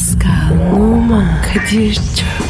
Pascal, Oman, Kadir çok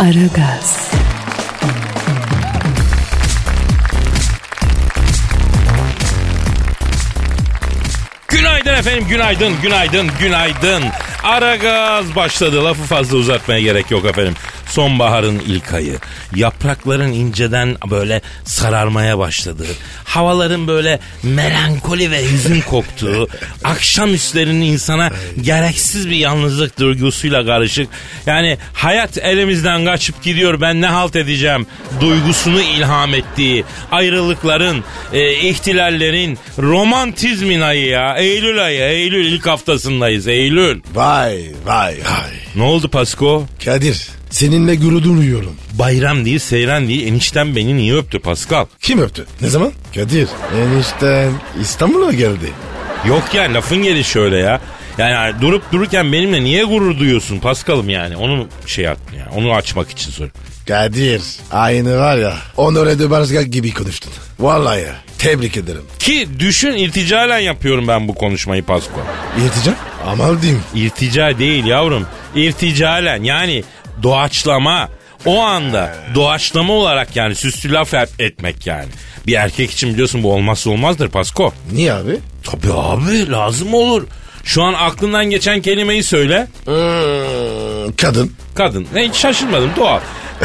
Aragaz, Günaydın efendim, günaydın, günaydın, günaydın. Ara gaz başladı. Lafı fazla uzatmaya gerek yok efendim. Sonbaharın ilk ayı. Yaprakların inceden böyle sararmaya başladığı, havaların böyle melankoli ve hüzün koktuğu, akşam üstlerinin insana gereksiz bir yalnızlık duygusuyla karışık. Yani hayat elimizden kaçıp gidiyor ben ne halt edeceğim duygusunu ilham ettiği, ayrılıkların, e, ihtilallerin, romantizmin ayı ya. Eylül ayı, Eylül ilk haftasındayız, Eylül. Vay vay vay. Ne oldu Pasko? Kadir seninle gurur duyuyorum. Bayram değil, seyran değil, enişten beni niye öptü Pascal? Kim öptü? Ne zaman? Kadir enişten İstanbul'a geldi. Yok ya lafın gelişi şöyle ya. Yani durup dururken benimle niye gurur duyuyorsun Paskal'ım yani? Onu şey yaptım yani. Onu açmak için sor. Kadir aynı var ya Onore de gibi konuştun. Vallahi ya tebrik ederim. Ki düşün irticalen yapıyorum ben bu konuşmayı Pasko. İrtica? Amal diyeyim. İrtica değil yavrum. İrticalen yani doğaçlama. O anda doğaçlama olarak yani süslü laf et- etmek yani. Bir erkek için biliyorsun bu olmazsa olmazdır Pasko. Niye abi? Tabii abi lazım olur. Şu an aklından geçen kelimeyi söyle. Hmm, kadın. Kadın. Ne hiç şaşırmadım doğal.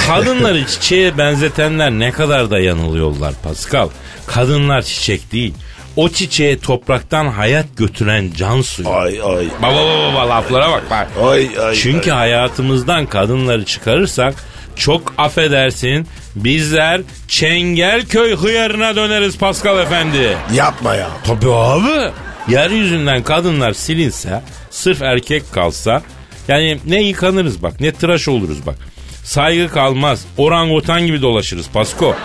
Kadınları çiçeğe benzetenler ne kadar da yanılıyorlar Pascal. Kadınlar çiçek değil. O çiçeğe topraktan hayat götüren can suyu. Ay ay. Baba baba baba laflara bak bak. Ay ay. Çünkü hayatımızdan kadınları çıkarırsak çok affedersin bizler Çengelköy hıyarına döneriz Pascal Efendi. Yapma ya. Tabii abi. Yeryüzünden kadınlar silinse, sırf erkek kalsa, yani ne yıkanırız bak, ne tıraş oluruz bak. Saygı kalmaz, orangutan gibi dolaşırız Pasko.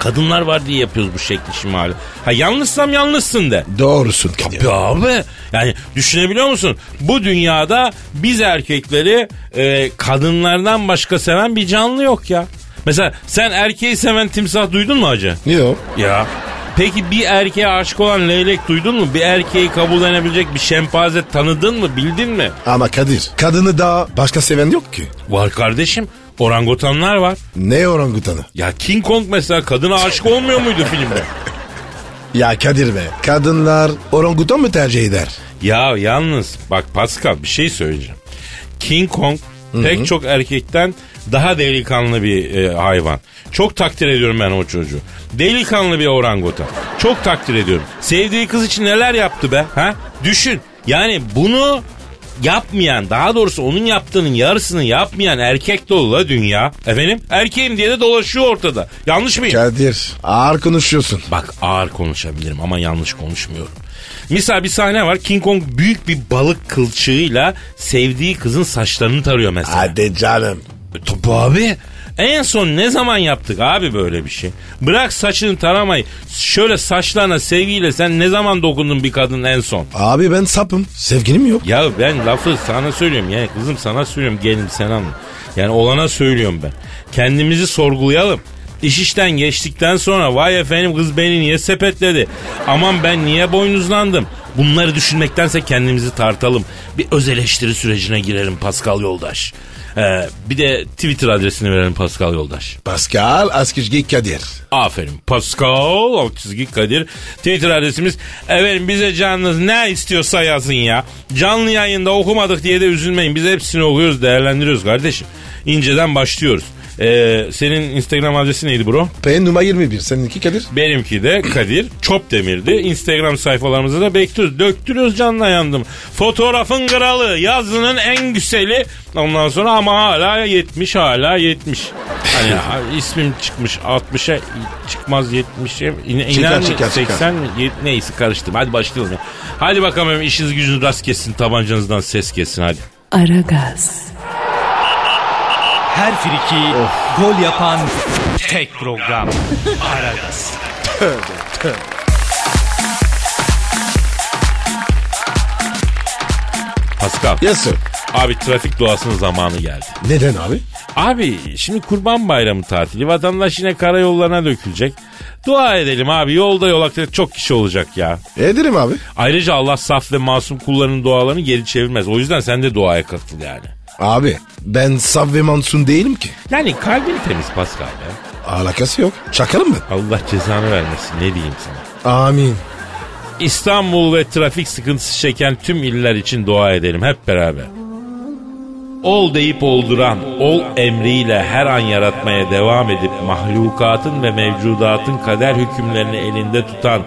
Kadınlar var diye yapıyoruz bu şekli şimali. Ha yanlışsam yanlışsın de. Doğrusun Kadir. Ya abi yani düşünebiliyor musun? Bu dünyada biz erkekleri e, kadınlardan başka seven bir canlı yok ya. Mesela sen erkeği seven timsah duydun mu hacı? Yok. Ya. Peki bir erkeğe aşık olan leylek duydun mu? Bir erkeği kabullenebilecek bir şempanze tanıdın mı? Bildin mi? Ama Kadir kadını daha başka seven yok ki. Var kardeşim. Orangutanlar var. Ne orangutanı? Ya King Kong mesela kadına aşık olmuyor muydu filmde? Ya Kadir be. Kadınlar orangutan mı tercih eder? Ya yalnız bak Pascal bir şey söyleyeceğim. King Kong pek çok erkekten daha delikanlı bir e, hayvan. Çok takdir ediyorum ben o çocuğu. Delikanlı bir orangutan. Çok takdir ediyorum. Sevdiği kız için neler yaptı be? Ha? Düşün. Yani bunu yapmayan daha doğrusu onun yaptığının yarısını yapmayan erkek dolu la dünya. Efendim erkeğim diye de dolaşıyor ortada. Yanlış mıyım? Kadir ağır konuşuyorsun. Bak ağır konuşabilirim ama yanlış konuşmuyorum. Misal bir sahne var. King Kong büyük bir balık kılçığıyla sevdiği kızın saçlarını tarıyor mesela. Hadi canım. E, Tabii abi. En son ne zaman yaptık abi böyle bir şey? Bırak saçını taramayı. Şöyle saçlarına sevgiyle sen ne zaman dokundun bir kadın en son? Abi ben sapım. Sevgilim yok. Ya ben lafı sana söylüyorum. Yani kızım sana söylüyorum. Gelin sen anla. Yani olana söylüyorum ben. Kendimizi sorgulayalım. İş işten geçtikten sonra vay efendim kız beni niye sepetledi? Aman ben niye boynuzlandım? Bunları düşünmektense kendimizi tartalım. Bir öz eleştiri sürecine girelim Pascal Yoldaş. Ee, bir de Twitter adresini verelim Pascal Yoldaş. Pascal Askizgi Kadir. Aferin. Pascal alt çizgi Kadir. Twitter adresimiz. Efendim bize canınız ne istiyorsa yazın ya. Canlı yayında okumadık diye de üzülmeyin. Biz hepsini okuyoruz değerlendiriyoruz kardeşim. İnceden başlıyoruz. Ee, senin Instagram adresi neydi bro? P numara 21. Seninki Kadir? Benimki de Kadir Çopdemir'di. Instagram sayfalarımıza da bekliyoruz. Döktürüyoruz canla yandım. Fotoğrafın kralı, yazının en güzeli. Ondan sonra ama hala 70 hala 70. Hani ha, ismim çıkmış 60'a çıkmaz 70'e. İne, Çıkar, mi? çıkar, çıkar. 80 mi? Yet- Neyse karıştım. Hadi başlayalım ya. Hadi bakalım işiniz gücünüz rast kessin. Tabancanızdan ses kessin hadi. Aragaz, Her friki gol yapan tek program. Aragaz. Pascal. Yes sir. Abi trafik doğasının zamanı geldi. Neden abi? Abi şimdi kurban bayramı tatili vatandaş yine karayollarına dökülecek. Dua edelim abi yolda yolakta çok kişi olacak ya. Ederim abi. Ayrıca Allah saf ve masum kullarının dualarını geri çevirmez. O yüzden sen de duaya katıl yani. Abi ben saf ve mansun değilim ki. Yani kalbin temiz Pascal ya. Alakası yok. Çakalım mı? Allah cezanı vermesin ne diyeyim sana. Amin. İstanbul ve trafik sıkıntısı çeken tüm iller için dua edelim hep beraber. Ol deyip olduran, ol emriyle her an yaratmaya devam edip mahlukatın ve mevcudatın kader hükümlerini elinde tutan,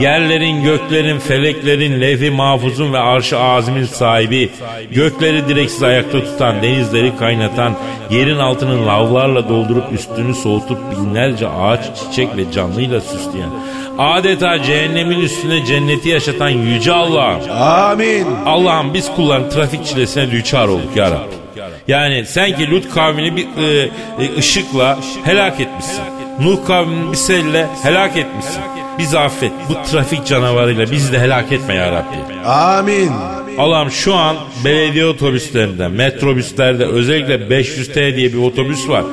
yerlerin, göklerin, feleklerin, levh-i mahfuzun ve arş-ı azimin sahibi, gökleri direksiz ayakta tutan, denizleri kaynatan, yerin altının lavlarla doldurup üstünü soğutup binlerce ağaç, çiçek ve canlıyla süsleyen, adeta cehennemin üstüne cenneti yaşatan yüce Allah'ım. Amin. Allah'ım biz kulların trafik çilesine düçar olduk ya Rabbi. Yani sen ki Lut kavmini bir e, e, ışıkla helak etmişsin. Nuh kavmini bir selle helak etmişsin. Bizi affet. Bu trafik canavarıyla bizi de helak etme ya Rabbi. Amin. Allah'ım şu an belediye otobüslerinde, metrobüslerde özellikle 500T diye bir otobüs var.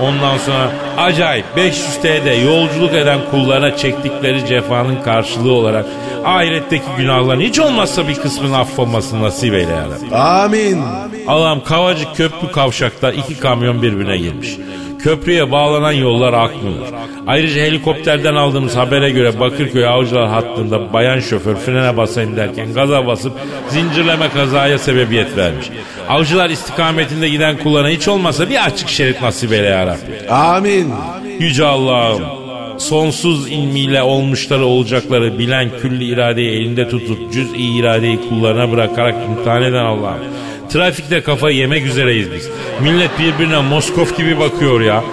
Ondan sonra acayip 500T'de yolculuk eden kullarına çektikleri cefanın karşılığı olarak ahiretteki günahların hiç olmazsa bir kısmının affolmasını nasip eyle ya Rabbi. Amin. Allah'ım Kavacık Köprü kavşakta iki kamyon birbirine girmiş. Köprüye bağlanan yollar akmıyor. Ayrıca helikopterden aldığımız habere göre Bakırköy Avcılar hattında bayan şoför frene basayım derken gaza basıp zincirleme kazaya sebebiyet vermiş. Avcılar istikametinde giden kullarına hiç olmazsa bir açık şerit nasip eyle ya Rabbi. Amin. Yüce Allah'ım sonsuz ilmiyle olmuşları olacakları bilen külli iradeyi elinde tutup cüz-i iradeyi kullarına bırakarak imtihan eden Allah'ım. Trafikte kafayı yemek üzereyiz biz. Millet birbirine Moskov gibi bakıyor ya.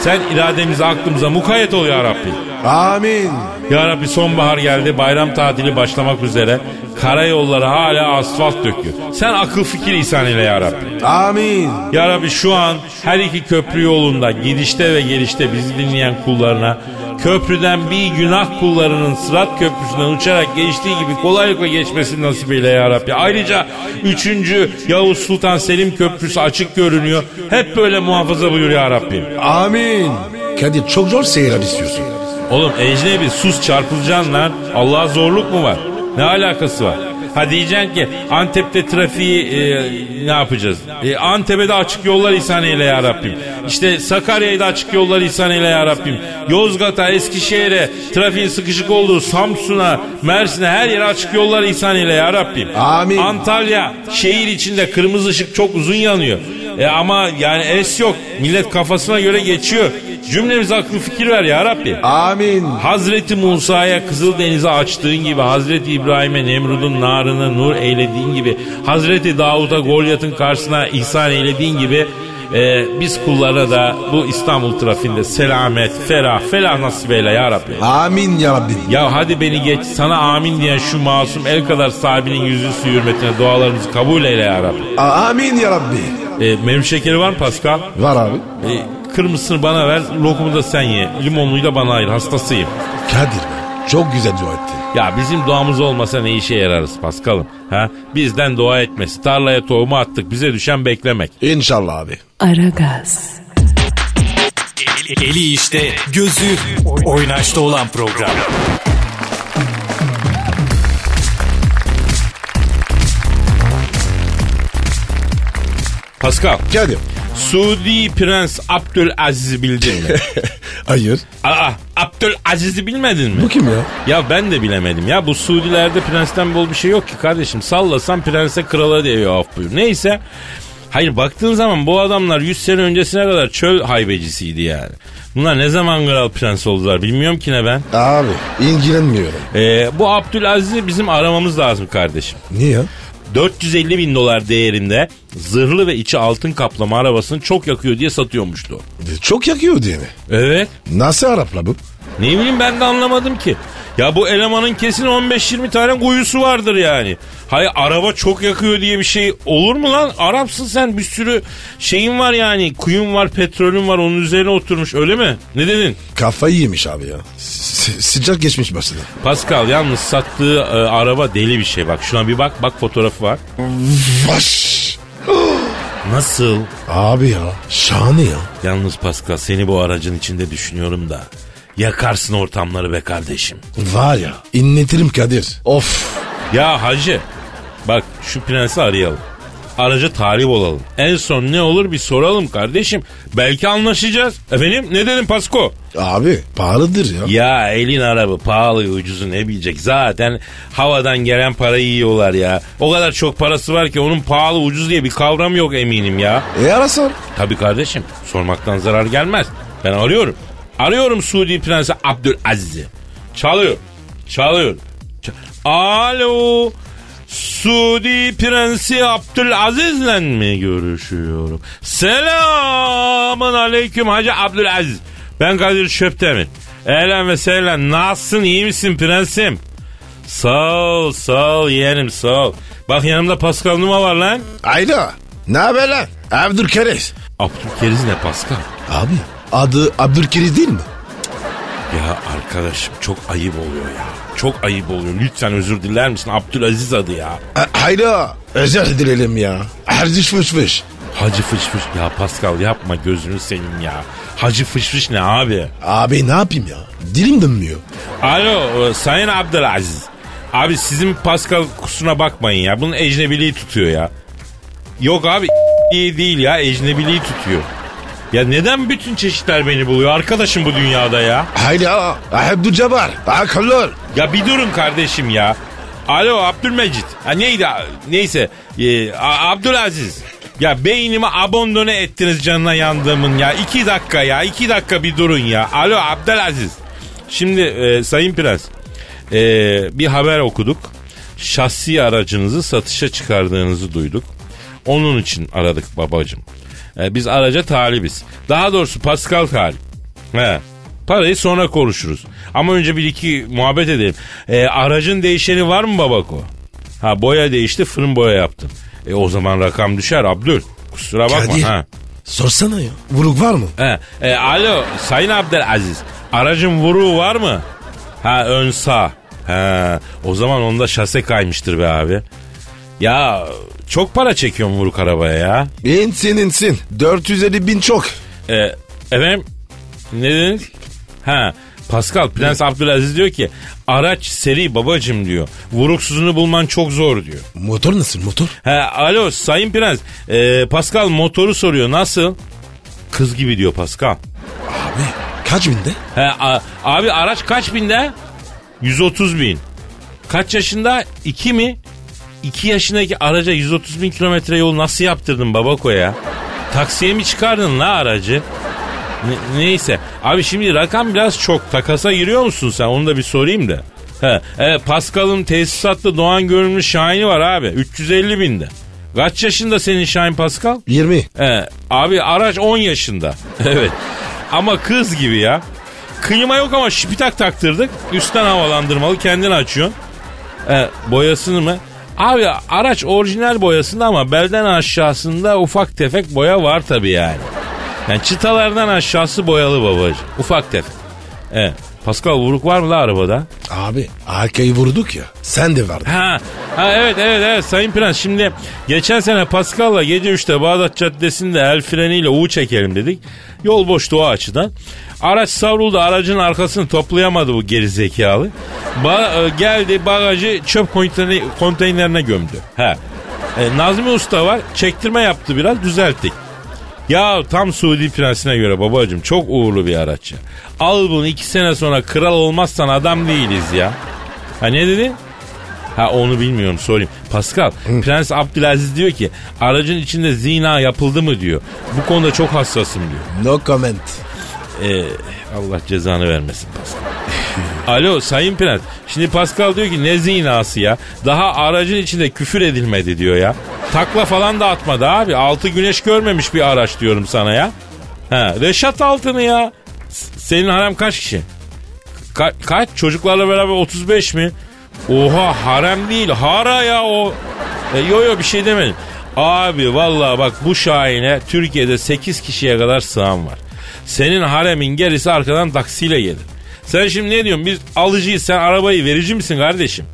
Sen irademize aklımıza mukayyet ol ya Rabbi. Amin. Ya Rabbi sonbahar geldi bayram tatili başlamak üzere. Karayolları hala asfalt döküyor. Sen akıl fikir ihsan eyle ya Rabbi. Amin. Ya Rabbi şu an her iki köprü yolunda gidişte ve gelişte bizi dinleyen kullarına köprüden bir günah kullarının sırat köprüsünden uçarak geçtiği gibi kolaylıkla geçmesini nasip eyle ya Rabbi. Ayrıca 3. Yavuz Sultan Selim Köprüsü açık görünüyor. Hep böyle muhafaza buyur ya Rabbi. Amin. Kadir çok zor seyirler istiyorsun. Oğlum ecnebi sus çarpılacaksın lan. Allah'a zorluk mu var? Ne alakası var? Ha diyeceksin ki Antep'te trafiği e, ne yapacağız? E, Antep'e de açık yollar ihsan eyle ya Rabbim. İşte Sakarya'ya da açık yollar ihsan eyle ya Rabbim. Yozgat'a, Eskişehir'e, trafiğin sıkışık olduğu Samsun'a, Mersin'e her yere açık yollar ihsan eyle ya Rabbim. Amin. Antalya şehir içinde kırmızı ışık çok uzun yanıyor. E ama yani es yok. Millet kafasına göre geçiyor. Cümlemize akıl fikir ver ya Rabbi. Amin. Hazreti Musa'ya Kızıldeniz'i açtığın gibi Hazreti İbrahim'e Nemrud'un narını nur eylediğin gibi Hazreti Davud'a Golyat'ın karşısına ihsan eylediğin gibi e, biz kullara da bu İstanbul trafiğinde selamet, ferah, felah nasip eyle ya Rabbi. Amin ya Rabbi. Ya hadi beni geç sana amin diyen şu masum el kadar sahibinin yüzüstü hürmetine dualarımızı kabul eyle ya Rabbi. Amin ya Rabbi. E, mevcut şekeri var mı Pascal? Var abi. E, kırmızısını bana ver, lokumu da sen ye. Limonluyu da bana ayır, hastasıyım. Kadir be. Çok güzel dua ettin. Ya bizim duamız olmasa ne işe yararız Paskal'ım? Ha? Bizden dua etmesi. Tarlaya tohumu attık. Bize düşen beklemek. İnşallah abi. Aragaz, Eli işte, gözü oynaşta olan program. Pascal, Kadir. Suudi Prens Abdülaziz'i bildin mi? Hayır. Aa, Abdülaziz'i bilmedin mi? Bu kim ya? Ya ben de bilemedim ya. Bu Suudilerde prensten bol bir şey yok ki kardeşim. Sallasan prense krala diyor af buyur. Neyse. Hayır baktığın zaman bu adamlar 100 sene öncesine kadar çöl haybecisiydi yani. Bunlar ne zaman kral prens oldular bilmiyorum ki ne ben. Abi ilgilenmiyorum. Ee, bu Abdülaziz'i bizim aramamız lazım kardeşim. Niye? 450 bin dolar değerinde zırhlı ve içi altın kaplama arabasını çok yakıyor diye satıyormuştu. Çok yakıyor diye mi? Evet. Nasıl Arapla bu? Ne bileyim ben de anlamadım ki. Ya bu elemanın kesin 15-20 tane kuyusu vardır yani. Hayır araba çok yakıyor diye bir şey olur mu lan? Arapsın sen bir sürü şeyin var yani. Kuyun var, petrolün var onun üzerine oturmuş öyle mi? Ne dedin? Kafayı yemiş abi ya. S- sıcak geçmiş başladı. Pascal yalnız sattığı e, araba deli bir şey bak. Şuna bir bak bak fotoğrafı var. Vaş. Nasıl? Abi ya şahane ya. Yalnız Pascal seni bu aracın içinde düşünüyorum da. Yakarsın ortamları be kardeşim. Var ya inletirim Kadir. Of. Ya hacı bak şu prensi arayalım. Araca talip olalım. En son ne olur bir soralım kardeşim. Belki anlaşacağız. Efendim ne dedim Pasko? Abi pahalıdır ya. Ya elin arabı pahalı ucuzu ne bilecek. Zaten havadan gelen parayı yiyorlar ya. O kadar çok parası var ki onun pahalı ucuz diye bir kavram yok eminim ya. E arasın. Tabii kardeşim sormaktan zarar gelmez. Ben arıyorum. Arıyorum Suudi Prensi Abdülaziz'i. Çalıyor. Çalıyor. Alo. Suudi Prensi Abdülaziz'le mi görüşüyorum? Selamun aleyküm Hacı Abdülaziz. Ben Kadir Şöptemir. Ehlen ve sehlen. Nasılsın iyi misin prensim? Sağ ol sağ ol yeğenim sağ ol. Bak yanımda Pascal Numa var lan. Ayda. Ne haber lan? Abdülkeriz. Abdülkeriz ne Pascal? Abi adı Abdülkeriz değil mi? Ya arkadaşım çok ayıp oluyor ya. Çok ayıp oluyor. Lütfen özür diler misin? Abdülaziz adı ya. E, hayda. Özür dilerim ya. Erdiş fış fış. Hacı fış fış. Ya Pascal yapma gözünü senin ya. Hacı fış fış ne abi? Abi ne yapayım ya? Dilim dönmüyor. Alo e, Sayın Abdülaziz. Abi sizin Pascal kusuruna bakmayın ya. Bunun ecnebiliği tutuyor ya. Yok abi iyi değil ya ecnebiliği tutuyor. Ya neden bütün çeşitler beni buluyor arkadaşım bu dünyada ya? Hayda. Abdülcabbar. Akıllı ol. Ya bir durun kardeşim ya. Alo Abdülmecit. Ha neydi? Neyse. Ee, Abdülaziz. Ya beynimi abondone ettiniz canına yandığımın ya. iki dakika ya. iki dakika bir durun ya. Alo Abdülaziz. Şimdi e, Sayın Prens. e, bir haber okuduk. Şahsi aracınızı satışa çıkardığınızı duyduk. Onun için aradık babacım. E, biz araca talibiz. Daha doğrusu Pascal talip. He. Parayı sonra konuşuruz. Ama önce bir iki muhabbet edelim. E, aracın değişeni var mı babako? Ha boya değişti fırın boya yaptım. E o zaman rakam düşer Abdül. Kusura bakma. Kadir. Ha. Sorsana ya. Vuruk var mı? He. E, alo Sayın Abdülaziz. Aracın vuruğu var mı? Ha ön sağ. Ha, o zaman onda şase kaymıştır be abi. Ya çok para çekiyorum vuruk arabaya ya. İnsin insin. 450 bin çok. E, efendim ne dediniz? Ha Pascal Prens Abdülaziz diyor ki araç seri babacım diyor. Vuruksuzunu bulman çok zor diyor. Motor nasıl motor? Ha alo Sayın Prens e, Pascal motoru soruyor nasıl? Kız gibi diyor Pascal. Abi kaç binde? A- abi araç kaç binde? 130 bin. Kaç yaşında? 2 mi? 2 yaşındaki araca 130 bin kilometre yol nasıl yaptırdın babako ya? Taksiye mi çıkardın la aracı? Ne- neyse. Abi şimdi rakam biraz çok. Takasa giriyor musun sen? Onu da bir sorayım da. He, evet, Pascal'ın tesisatlı Doğan görünümlü Şahin'i var abi. 350 binde. Kaç yaşında senin Şahin Pascal? 20. He, abi araç 10 yaşında. evet. Ama kız gibi ya. Klima yok ama şipitak taktırdık. Üstten havalandırmalı kendin açıyorsun. E, boyasını mı? Abi araç orijinal boyasında ama belden aşağısında ufak tefek boya var tabii yani. Yani çıtalardan aşağısı boyalı babacığım. Ufak tefek. Evet. Pascal vuruk var mı la arabada? Abi arkayı vurduk ya. Sen de vardın. Ha, ha evet evet evet Sayın Prens şimdi geçen sene Pascal'la gece 3'te Bağdat Caddesi'nde el freniyle U çekelim dedik. Yol boştu o açıdan. Araç savruldu aracın arkasını toplayamadı bu geri zekalı. Ba- e, geldi bagajı çöp konteyner- konteynerine gömdü. Ha. E, Nazmi Usta var çektirme yaptı biraz düzelttik. Ya tam Suudi prensine göre babacığım çok uğurlu bir araç ya. Al bunu iki sene sonra kral olmazsan adam değiliz ya. Ha ne dedin? Ha onu bilmiyorum sorayım. Pascal, Prens Abdülaziz diyor ki aracın içinde zina yapıldı mı diyor. Bu konuda çok hassasım diyor. No comment. Ee, Allah cezanı vermesin Pascal. Alo Sayın Prens. Şimdi Pascal diyor ki ne zinası ya. Daha aracın içinde küfür edilmedi diyor ya. Takla falan da atmadı abi. Altı güneş görmemiş bir araç diyorum sana ya. Ha, Reşat Altın'ı ya. Senin harem kaç kişi? Ka- kaç? Çocuklarla beraber 35 mi? Oha harem değil hara ya o. E, yo yo bir şey demedim. Abi vallahi bak bu şahine Türkiye'de 8 kişiye kadar sığan var. Senin haremin gerisi arkadan taksiyle gelir. Sen şimdi ne diyorsun biz alıcıyız sen arabayı verici misin kardeşim?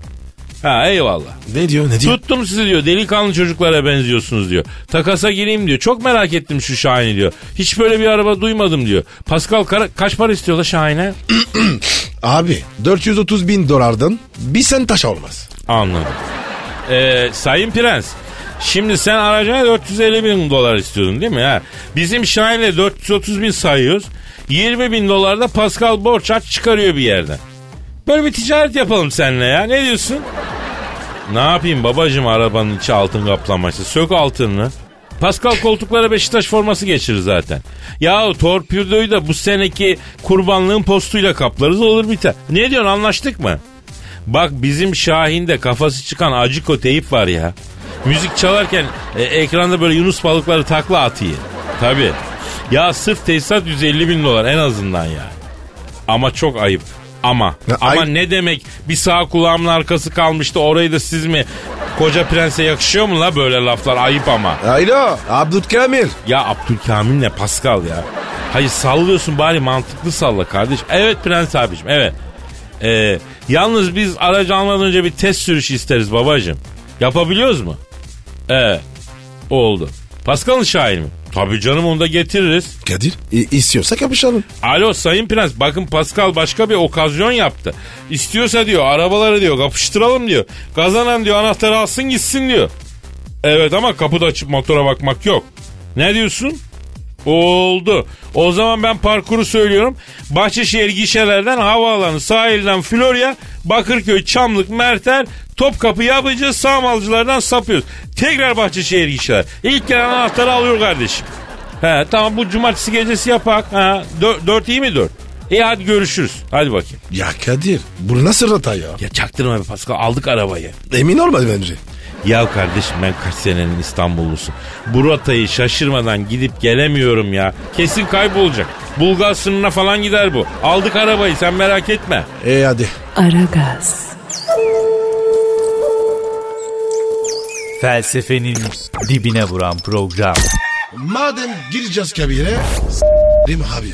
Ha eyvallah. Ne diyor ne diyor? Tuttum sizi diyor. Delikanlı çocuklara benziyorsunuz diyor. Takasa gireyim diyor. Çok merak ettim şu Şahin'i diyor. Hiç böyle bir araba duymadım diyor. Pascal kara- kaç para istiyor da Şahin'e? Abi 430 bin dolardan bir sen taş olmaz. Anladım. Ee, Sayın Prens. Şimdi sen aracına 450 bin dolar istiyordun değil mi? Ha? Bizim Şahin'le 430 bin sayıyoruz. 20 bin dolar da Pascal borç aç çıkarıyor bir yerden. Böyle bir ticaret yapalım seninle ya. Ne diyorsun? Ne yapayım babacım arabanın içi altın kaplaması. Sök altınını. Pascal koltuklara Beşiktaş forması geçirir zaten. Ya torpidoyu da bu seneki kurbanlığın postuyla kaplarız olur biter. Ne diyorsun anlaştık mı? Bak bizim Şahin'de kafası çıkan acıko teyip var ya. Müzik çalarken e, ekranda böyle Yunus balıkları takla atıyor. Tabi. Ya sırf tesisat 150 bin dolar en azından ya. Ama çok ayıp. Ama. Ya ama ayıp. ne demek bir sağ kulağımın arkası kalmıştı orayı da siz mi? Koca prense yakışıyor mu la böyle laflar ayıp ama. Alo Abdülkamil. Ya Abdülkamil ne Pascal ya. Hayır sallıyorsun bari mantıklı salla kardeş. Evet Prens abicim evet. Ee, yalnız biz aracı almadan önce bir test sürüşü isteriz babacım. Yapabiliyoruz mu? Evet. Oldu. Pascal'ın şahidi mi? Tabii canım onu da getiririz. Kadir i- istiyorsak yapışalım. Alo Sayın Prens bakın Pascal başka bir okazyon yaptı. İstiyorsa diyor arabaları diyor kapıştıralım diyor. Kazanan diyor anahtarı alsın gitsin diyor. Evet ama kapıda açıp motora bakmak yok. Ne diyorsun? Oldu. O zaman ben parkuru söylüyorum. Bahçeşehir gişelerden havaalanı sahilden Florya, Bakırköy, Çamlık, Merter, Topkapı yapıcı sağmalcılardan sapıyoruz. Tekrar Bahçeşehir gişeler. İlk gelen anahtarı alıyor kardeşim. He tamam bu cumartesi gecesi yapak. Ha, dört, dört iyi mi dört? İyi hadi görüşürüz. Hadi bakayım. Ya Kadir bu nasıl rata ya? Ya çaktırma be Pascal aldık arabayı. Emin olmadım bence. Ya kardeşim ben kaç senenin İstanbullusu. Bu rotayı şaşırmadan gidip gelemiyorum ya. Kesin kaybolacak. Bulgar sınırına falan gider bu. Aldık arabayı sen merak etme. E hadi. Aragaz, Felsefenin dibine vuran program. Madem gireceğiz kabire s**rim abi.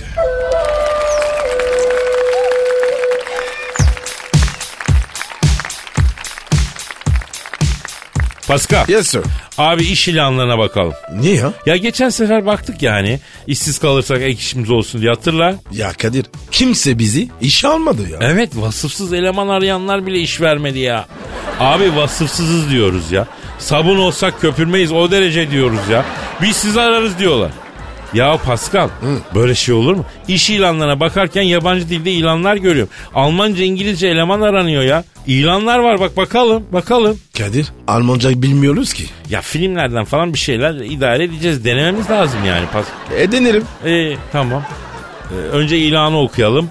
Pascal. Yes sir. Abi iş ilanlarına bakalım. Niye ya? Ya geçen sefer baktık yani. işsiz kalırsak ek işimiz olsun diye hatırla. Ya Kadir kimse bizi işe almadı ya. Evet vasıfsız eleman arayanlar bile iş vermedi ya. Abi vasıfsızız diyoruz ya. Sabun olsak köpürmeyiz o derece diyoruz ya. Biz sizi ararız diyorlar. Ya Pascal böyle şey olur mu? İş ilanlarına bakarken yabancı dilde ilanlar görüyorum. Almanca İngilizce eleman aranıyor ya. İlanlar var bak bakalım bakalım. Kadir Almanca bilmiyoruz ki. Ya filmlerden falan bir şeyler idare edeceğiz. Denememiz lazım yani. Pas E denerim. ee, tamam. Ee, önce ilanı okuyalım.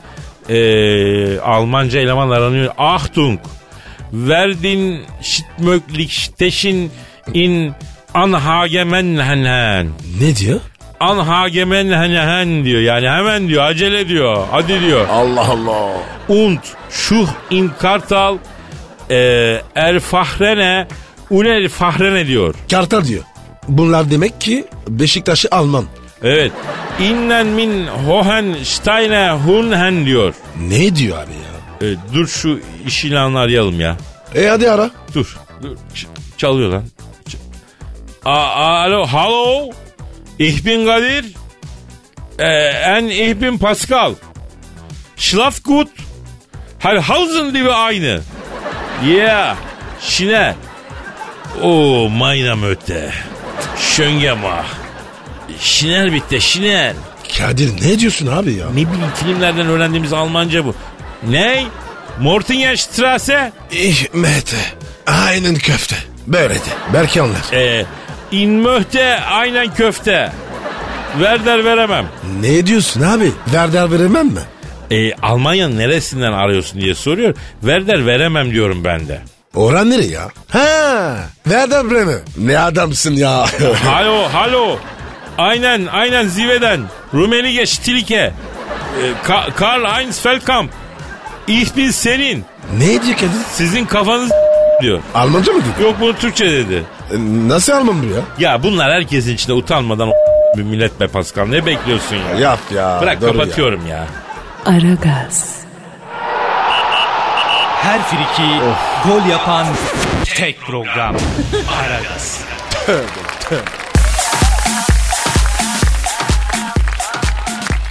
Ee, Almanca eleman aranıyor. Achtung. Verdin Schmöglichstechen in Anhagemenhen. Ne diyor? Anhagemenhen diyor. Yani hemen diyor. Acele diyor. Hadi diyor. Allah Allah. Und Schuch in Kartal e, Er Fahrene Unel Fahrene diyor. Kartal diyor. Bunlar demek ki Beşiktaş'ı Alman. Evet. Innen min Hohensteine Hunhen diyor. Ne diyor abi ya? E, dur şu iş ilanını arayalım ya. E hadi ara. Dur. dur. Ç- çalıyor lan. Ç- A- alo. Hello. Ich bin Kadir. E, en ich bin Pascal. Schlaf gut. Her Hausen die aynı. Yeah. Schnell. Oh, meine Möte. Schön gemacht. Schnell bitte, schnell. Kadir ne diyorsun abi ya? Ne bileyim filmlerden öğrendiğimiz Almanca bu. Ne? Mortingenstrasse? Ich Mete. Aynen köfte. Böyle de. Belki anlar. Ee, in möhte aynen köfte. Ver der veremem. Ne diyorsun abi? Verder veremem mi? Ee, Almanya'nın neresinden arıyorsun diye soruyor. Ver der veremem diyorum ben de. Oran nere ya? Ha, Werder Bremen. Ne adamsın ya. Halo, halo. Aynen, aynen Zive'den. Rumenige Stilike. Ee, Ka- Karl Heinz Feldkamp. Ich bin senin. ne diyor Kadir? Sizin kafanız diyor. Almanca mı dedi? Yok bunu Türkçe dedi. E, Nasıl Alman bu ya? Ya bunlar herkesin içinde utanmadan bir millet be Pascal. Ne bekliyorsun ya? Yap ya. Bırak doğru kapatıyorum ya. Aragaz, Her friki gol yapan tek program. Aragaz.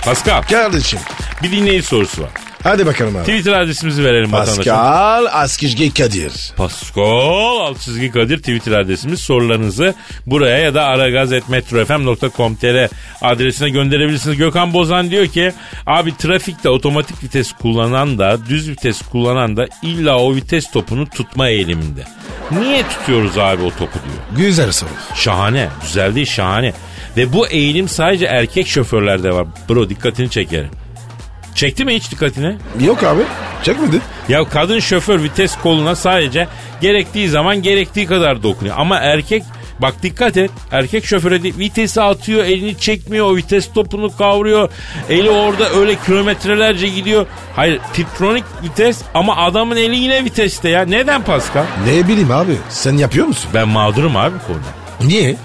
Pascal Ya. Kardeşim. bir dinleyici sorusu var. Hadi bakalım abi. Twitter adresimizi verelim vatandaşa. Pascal Askizgi Kadir. Pascal alt çizgi Kadir Twitter adresimiz. Sorularınızı buraya ya da aragaz.metrofm.com.tr adresine gönderebilirsiniz. Gökhan Bozan diyor ki abi trafikte otomatik vites kullanan da düz vites kullanan da illa o vites topunu tutma eğiliminde. Niye tutuyoruz abi o topu diyor. Güzel soru. Şahane. Güzel değil şahane. Ve bu eğilim sadece erkek şoförlerde var. Bro dikkatini çekerim. Çekti mi hiç dikkatini? Yok abi. Çekmedi. Ya kadın şoför vites koluna sadece gerektiği zaman gerektiği kadar dokunuyor. Ama erkek bak dikkat et erkek şoföre vitesi atıyor elini çekmiyor o vites topunu kavruyor. Eli orada öyle kilometrelerce gidiyor. Hayır titronik vites ama adamın eli yine viteste ya. Neden Pascal? Ne bileyim abi. Sen yapıyor musun? Ben mağdurum abi konuda. Niye?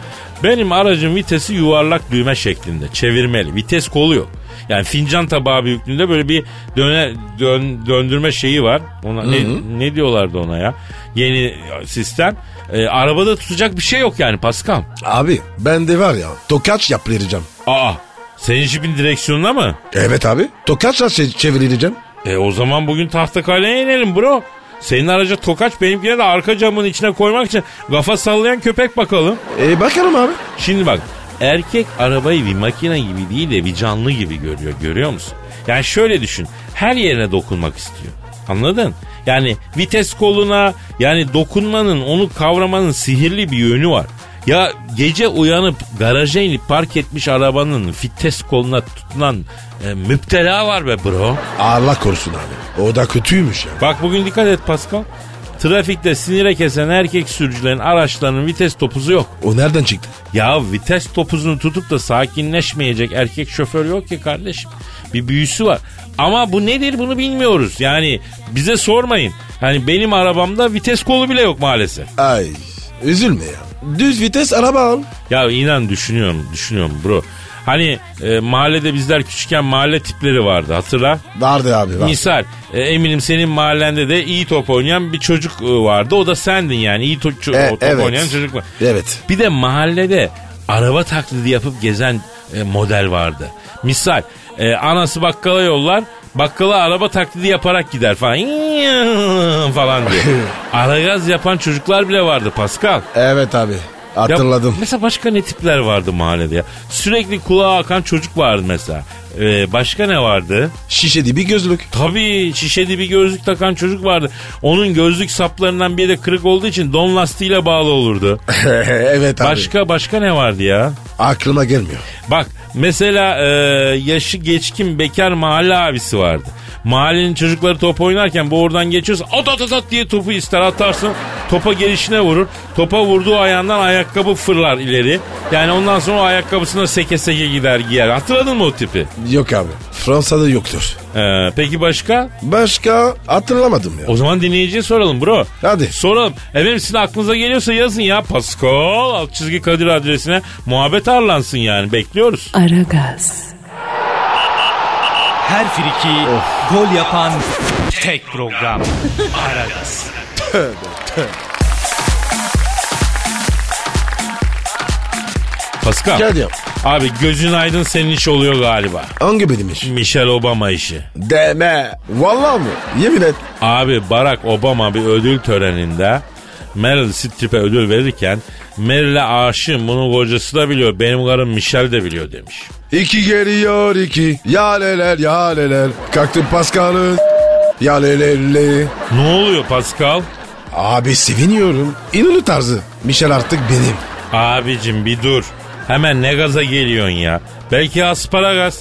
Benim aracın vitesi yuvarlak düğme şeklinde. Çevirmeli. Vites kolu yok. Yani fincan tabağı büyüklüğünde böyle bir döne, dön, döndürme şeyi var. Ona ne, ne diyorlardı ona ya? Yeni sistem. Ee, arabada tutacak bir şey yok yani Pascal. Abi ben de var ya tokaç yaptıracağım. Aa senin jipin direksiyonuna mı? Evet abi. Tokaçla çe- çevireceğim. E o zaman bugün Tahtakale'ye inelim bro. Senin araca tokaç benimkine de arka camın içine koymak için kafa sallayan köpek bakalım. E bakalım abi. Şimdi bak erkek arabayı bir makine gibi değil de bir canlı gibi görüyor görüyor musun? Yani şöyle düşün her yerine dokunmak istiyor anladın? Yani vites koluna yani dokunmanın onu kavramanın sihirli bir yönü var. Ya gece uyanıp garaja inip park etmiş arabanın vites koluna tutulan e, müptela var be bro. Allah korusun abi. O da kötüymüş ya. Bak bugün dikkat et Pascal. Trafikte sinire kesen erkek sürücülerin araçlarının vites topuzu yok. O nereden çıktı? Ya vites topuzunu tutup da sakinleşmeyecek erkek şoför yok ki kardeşim. Bir büyüsü var. Ama bu nedir bunu bilmiyoruz. Yani bize sormayın. Hani benim arabamda vites kolu bile yok maalesef. Ay üzülme ya. Düz vites araba al. Ya inan düşünüyorum, düşünüyorum bro. Hani e, mahallede bizler küçükken mahalle tipleri vardı hatırla. Vardı abi var. Misal e, eminim senin mahallende de iyi top oynayan bir çocuk e, vardı. O da sendin yani iyi to- ço- E, top evet. oynayan çocuk var. Evet. Bir de mahallede araba taklidi yapıp gezen e, model vardı. Misal e, anası bakkala yollar bakkala araba taklidi yaparak gider falan falan diye. Aragaz yapan çocuklar bile vardı Pascal. Evet abi. Ya Hatırladım. mesela başka ne tipler vardı mahallede ya? Sürekli kulağa akan çocuk vardı mesela. Ee, başka ne vardı? Şişe bir gözlük. Tabii şişe dibi gözlük takan çocuk vardı. Onun gözlük saplarından biri de kırık olduğu için don lastiğiyle bağlı olurdu. evet abi. Başka başka ne vardı ya? Aklıma gelmiyor. Bak mesela e, yaşı geçkin bekar mahalle abisi vardı. Mahallenin çocukları top oynarken bu oradan geçiyorsa at at at at diye topu ister atarsın. Topa gelişine vurur. Topa vurduğu ayağından ayakkabı fırlar ileri. Yani ondan sonra o ayakkabısına seke seke gider giyer. Hatırladın mı o tipi? Yok abi. Fransa'da yoktur. Ee, peki başka? Başka hatırlamadım ya. O zaman dinleyiciye soralım bro. Hadi. Soralım. Efendim sizin aklınıza geliyorsa yazın ya. Pascal alt çizgi Kadir adresine muhabbet arlansın yani. Bekliyoruz. Aragaz, Her friki gol yapan tek program. Aragaz. Pascal. Gel diyorum. Abi gözün aydın senin iş oluyor galiba. Hangi benim iş? Michelle Obama işi. Deme. Vallahi mı? Yemin et. Abi Barack Obama bir ödül töreninde Meryl Streep'e ödül verirken Meryl'e aşığım bunu kocası da biliyor benim karım Michelle de biliyor demiş. İki geliyor iki. Ya leler ya leler. Kalktım Pascal'ın. Ya lelele. Ne oluyor Pascal? Abi seviniyorum. İnanı tarzı. Michel artık benim. Abicim bir dur. Hemen ne gaza geliyorsun ya? Belki asparagas.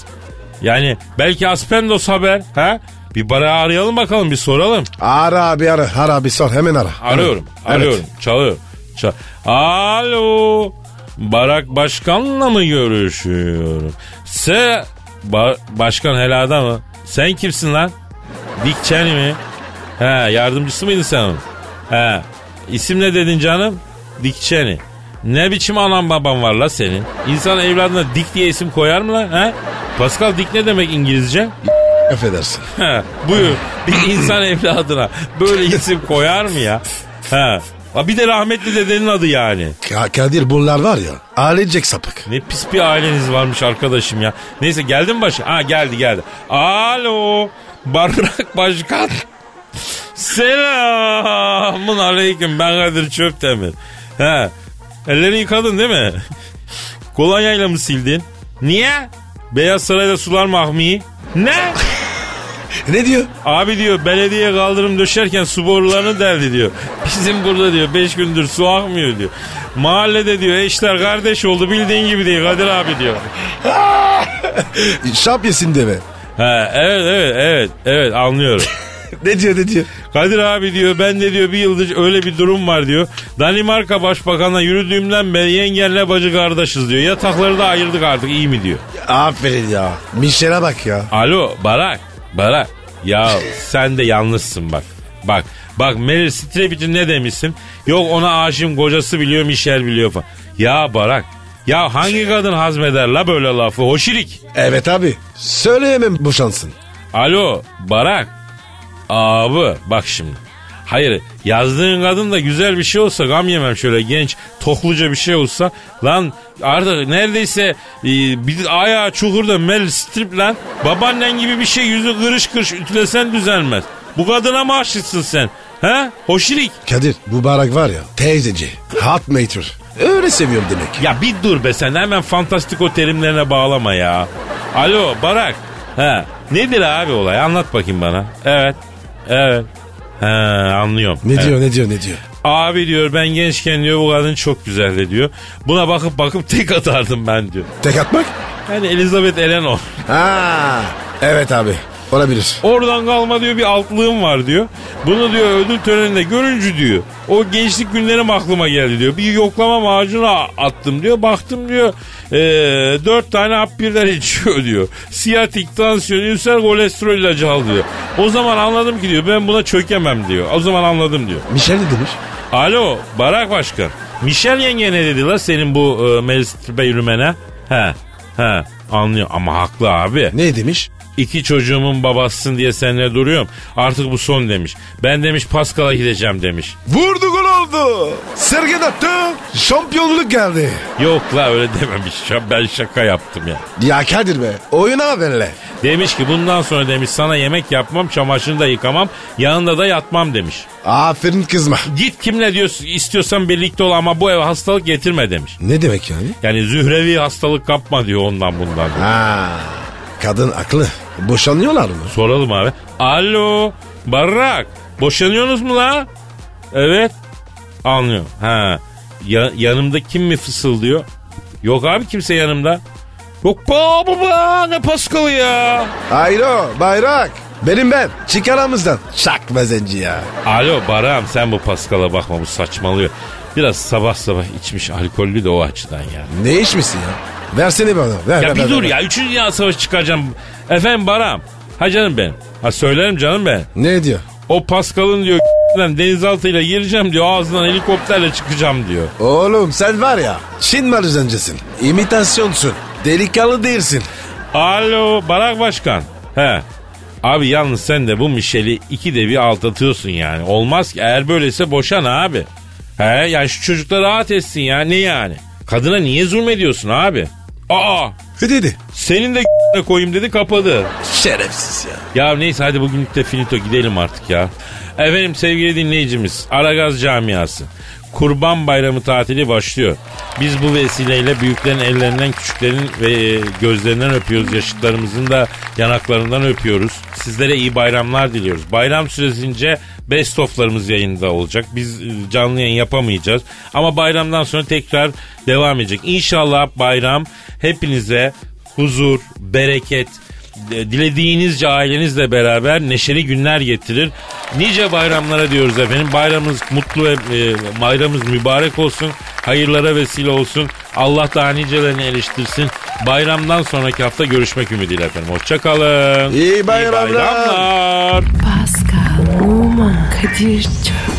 Yani belki aspendos haber. Ha? Bir bara arayalım bakalım bir soralım. Ara abi ara. Ara abi sor hemen ara. Arıyorum. Evet. Arıyorum. Çalıyor. Çal Alo. Barak Başkan'la mı görüşüyorum? Se Ba- Başkan helada mı? Sen kimsin lan? Dick Cheney mi? He yardımcısı mıydın sen onun? He. İsim ne dedin canım? Dick Cheney. Ne biçim anan baban var la senin? İnsan evladına Dick diye isim koyar mı lan? He? Pascal Dick ne demek İngilizce? Affedersin. He, buyur. Bir insan evladına böyle isim koyar mı ya? He. Ha, Bir de rahmetli dedenin adı yani. Ka- Kadir bunlar var ya. Ailecek sapık. Ne pis bir aileniz varmış arkadaşım ya. Neyse geldi mi başı? Ha geldi geldi. Alo. Barrak Başkan. Selamun aleyküm. Ben Kadir Çöptemir. He. Ellerini yıkadın değil mi? Kolonyayla mı sildin? Niye? Beyaz Saray'da sular mahmi. Ne? Ne diyor? Abi diyor belediye kaldırım döşerken su borularını deldi diyor. Bizim burada diyor 5 gündür su akmıyor diyor. Mahallede diyor eşler kardeş oldu bildiğin gibi değil Kadir abi diyor. Şap yesin deme. Ha, evet evet evet evet anlıyorum. ne diyor ne diyor? Kadir abi diyor ben de diyor bir yıldır öyle bir durum var diyor. Danimarka Başbakan'la yürüdüğümden beri yengenle bacı kardeşiz diyor. Yatakları da ayırdık artık iyi mi diyor. Aferin ya. Michel'e bak ya. Alo Barak Barak ya sen de yanlışsın bak. Bak bak Meryl Streep için ne demişsin? Yok ona aşığım kocası biliyor Michel biliyor falan. Ya Barak ya hangi kadın hazmeder la böyle lafı hoşirik. Evet abi. Söyleyemem boşansın. Alo Barak abi bak şimdi. Hayır yazdığın kadın da güzel bir şey olsa gam yemem şöyle genç tokluca bir şey olsa lan artık neredeyse e, bir ayağı çukurda Meryl Streep lan babaannen gibi bir şey yüzü kırış kırış ütülesen düzelmez. Bu kadına mı aşıksın sen? He? Hoşirik. Kadir bu barak var ya teyzeci. Hot mater. Öyle seviyorum demek. Ya bir dur be sen hemen fantastiko terimlerine bağlama ya. Alo Barak. He. Nedir abi olay anlat bakayım bana. Evet. Evet. He anlıyorum. Ne Evet. diyor ne diyor ne diyor? Abi diyor ben gençken diyor bu kadın çok güzeldi diyor. Buna bakıp bakıp tek atardım ben diyor. Tek atmak? Yani Elizabeth Eleanor. Ha, evet abi olabilir. Oradan kalma diyor bir altlığım var diyor. Bunu diyor ödül töreninde görünce diyor. O gençlik günlerim aklıma geldi diyor. Bir yoklama macunu attım diyor. Baktım diyor. ee, dört tane hap birden içiyor diyor. Siyatik, tansiyon, ülser kolesterol ilacı al diyor. O zaman anladım ki diyor ben buna çökemem diyor. O zaman anladım diyor. Michel ne demiş? Alo Barak Başkan. Michel yenge ne dedi la senin bu e, Meryl Streep'e yürümene? He he anlıyor ama haklı abi. Ne demiş? İki çocuğumun babasısın diye seninle duruyorum. Artık bu son demiş. Ben demiş Pascal'a gideceğim demiş. Vurdu gol oldu. Sergen attı. Şampiyonluk geldi. Yok la öyle dememiş. Ben şaka yaptım ya. Ya Kadir be oyuna haberle. Demiş ki bundan sonra demiş sana yemek yapmam, çamaşırını da yıkamam, yanında da yatmam demiş. Aferin kızma. Git kimle diyor istiyorsan birlikte ol ama bu eve hastalık getirme demiş. Ne demek yani? Yani zührevi hastalık kapma diyor ondan bundan. diyor. Ha, kadın aklı. Boşanıyorlar mı? Soralım abi. Alo Barrak boşanıyorsunuz mu la? Evet. Anlıyor. Ha. Ya, yanımda kim mi fısıldıyor? Yok abi kimse yanımda. Yok baba baba ne Pascal ya. Ayro bayrak. Benim ben. Çık aramızdan. Şak bezenci ya. Alo Barak'ım sen bu Pascal'a bakma bu saçmalıyor. Biraz sabah sabah içmiş alkollü de o açıdan ya. Ne içmişsin ya? Versene bana. Ver, Ya ver, bir ver, dur ver. ya. Üçüncü Dünya Savaşı çıkaracağım. Efendim Barak'ım. Ha canım benim. Ha söylerim canım ben. Ne diyor? O Pascal'ın diyor denizaltıyla gireceğim diyor ağzından helikopterle çıkacağım diyor. Oğlum sen var ya Çin malızencesin. İmitasyonsun. Delikanlı değilsin. Alo Barak Başkan. He. Abi yalnız sen de bu Michel'i iki de bir aldatıyorsun yani. Olmaz ki eğer böyleyse boşan abi. He yani şu çocuklar rahat etsin ya ne yani? Kadına niye zulmediyorsun abi? Aa Ne dedi? senin de koyayım dedi kapadı. Şerefsiz ya. Ya neyse hadi bugünlük de finito gidelim artık ya. Efendim sevgili dinleyicimiz Aragaz camiası. Kurban Bayramı tatili başlıyor. Biz bu vesileyle büyüklerin ellerinden, küçüklerin ve e, gözlerinden öpüyoruz. Yaşıtlarımızın da yanaklarından öpüyoruz. Sizlere iyi bayramlar diliyoruz. Bayram süresince best of'larımız yayında olacak. Biz e, canlı yayın yapamayacağız. Ama bayramdan sonra tekrar devam edecek. İnşallah bayram hepinize huzur, bereket, dilediğinizce ailenizle beraber neşeli günler getirir. Nice bayramlara diyoruz efendim. Bayramımız mutlu ve e, bayramımız mübarek olsun. Hayırlara vesile olsun. Allah daha nicelerini eriştirsin. Bayramdan sonraki hafta görüşmek ümidiyle efendim. Hoşçakalın. İyi bayramlar. bayramlar. Pascal, Oman, Kadir çok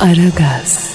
Aragaz.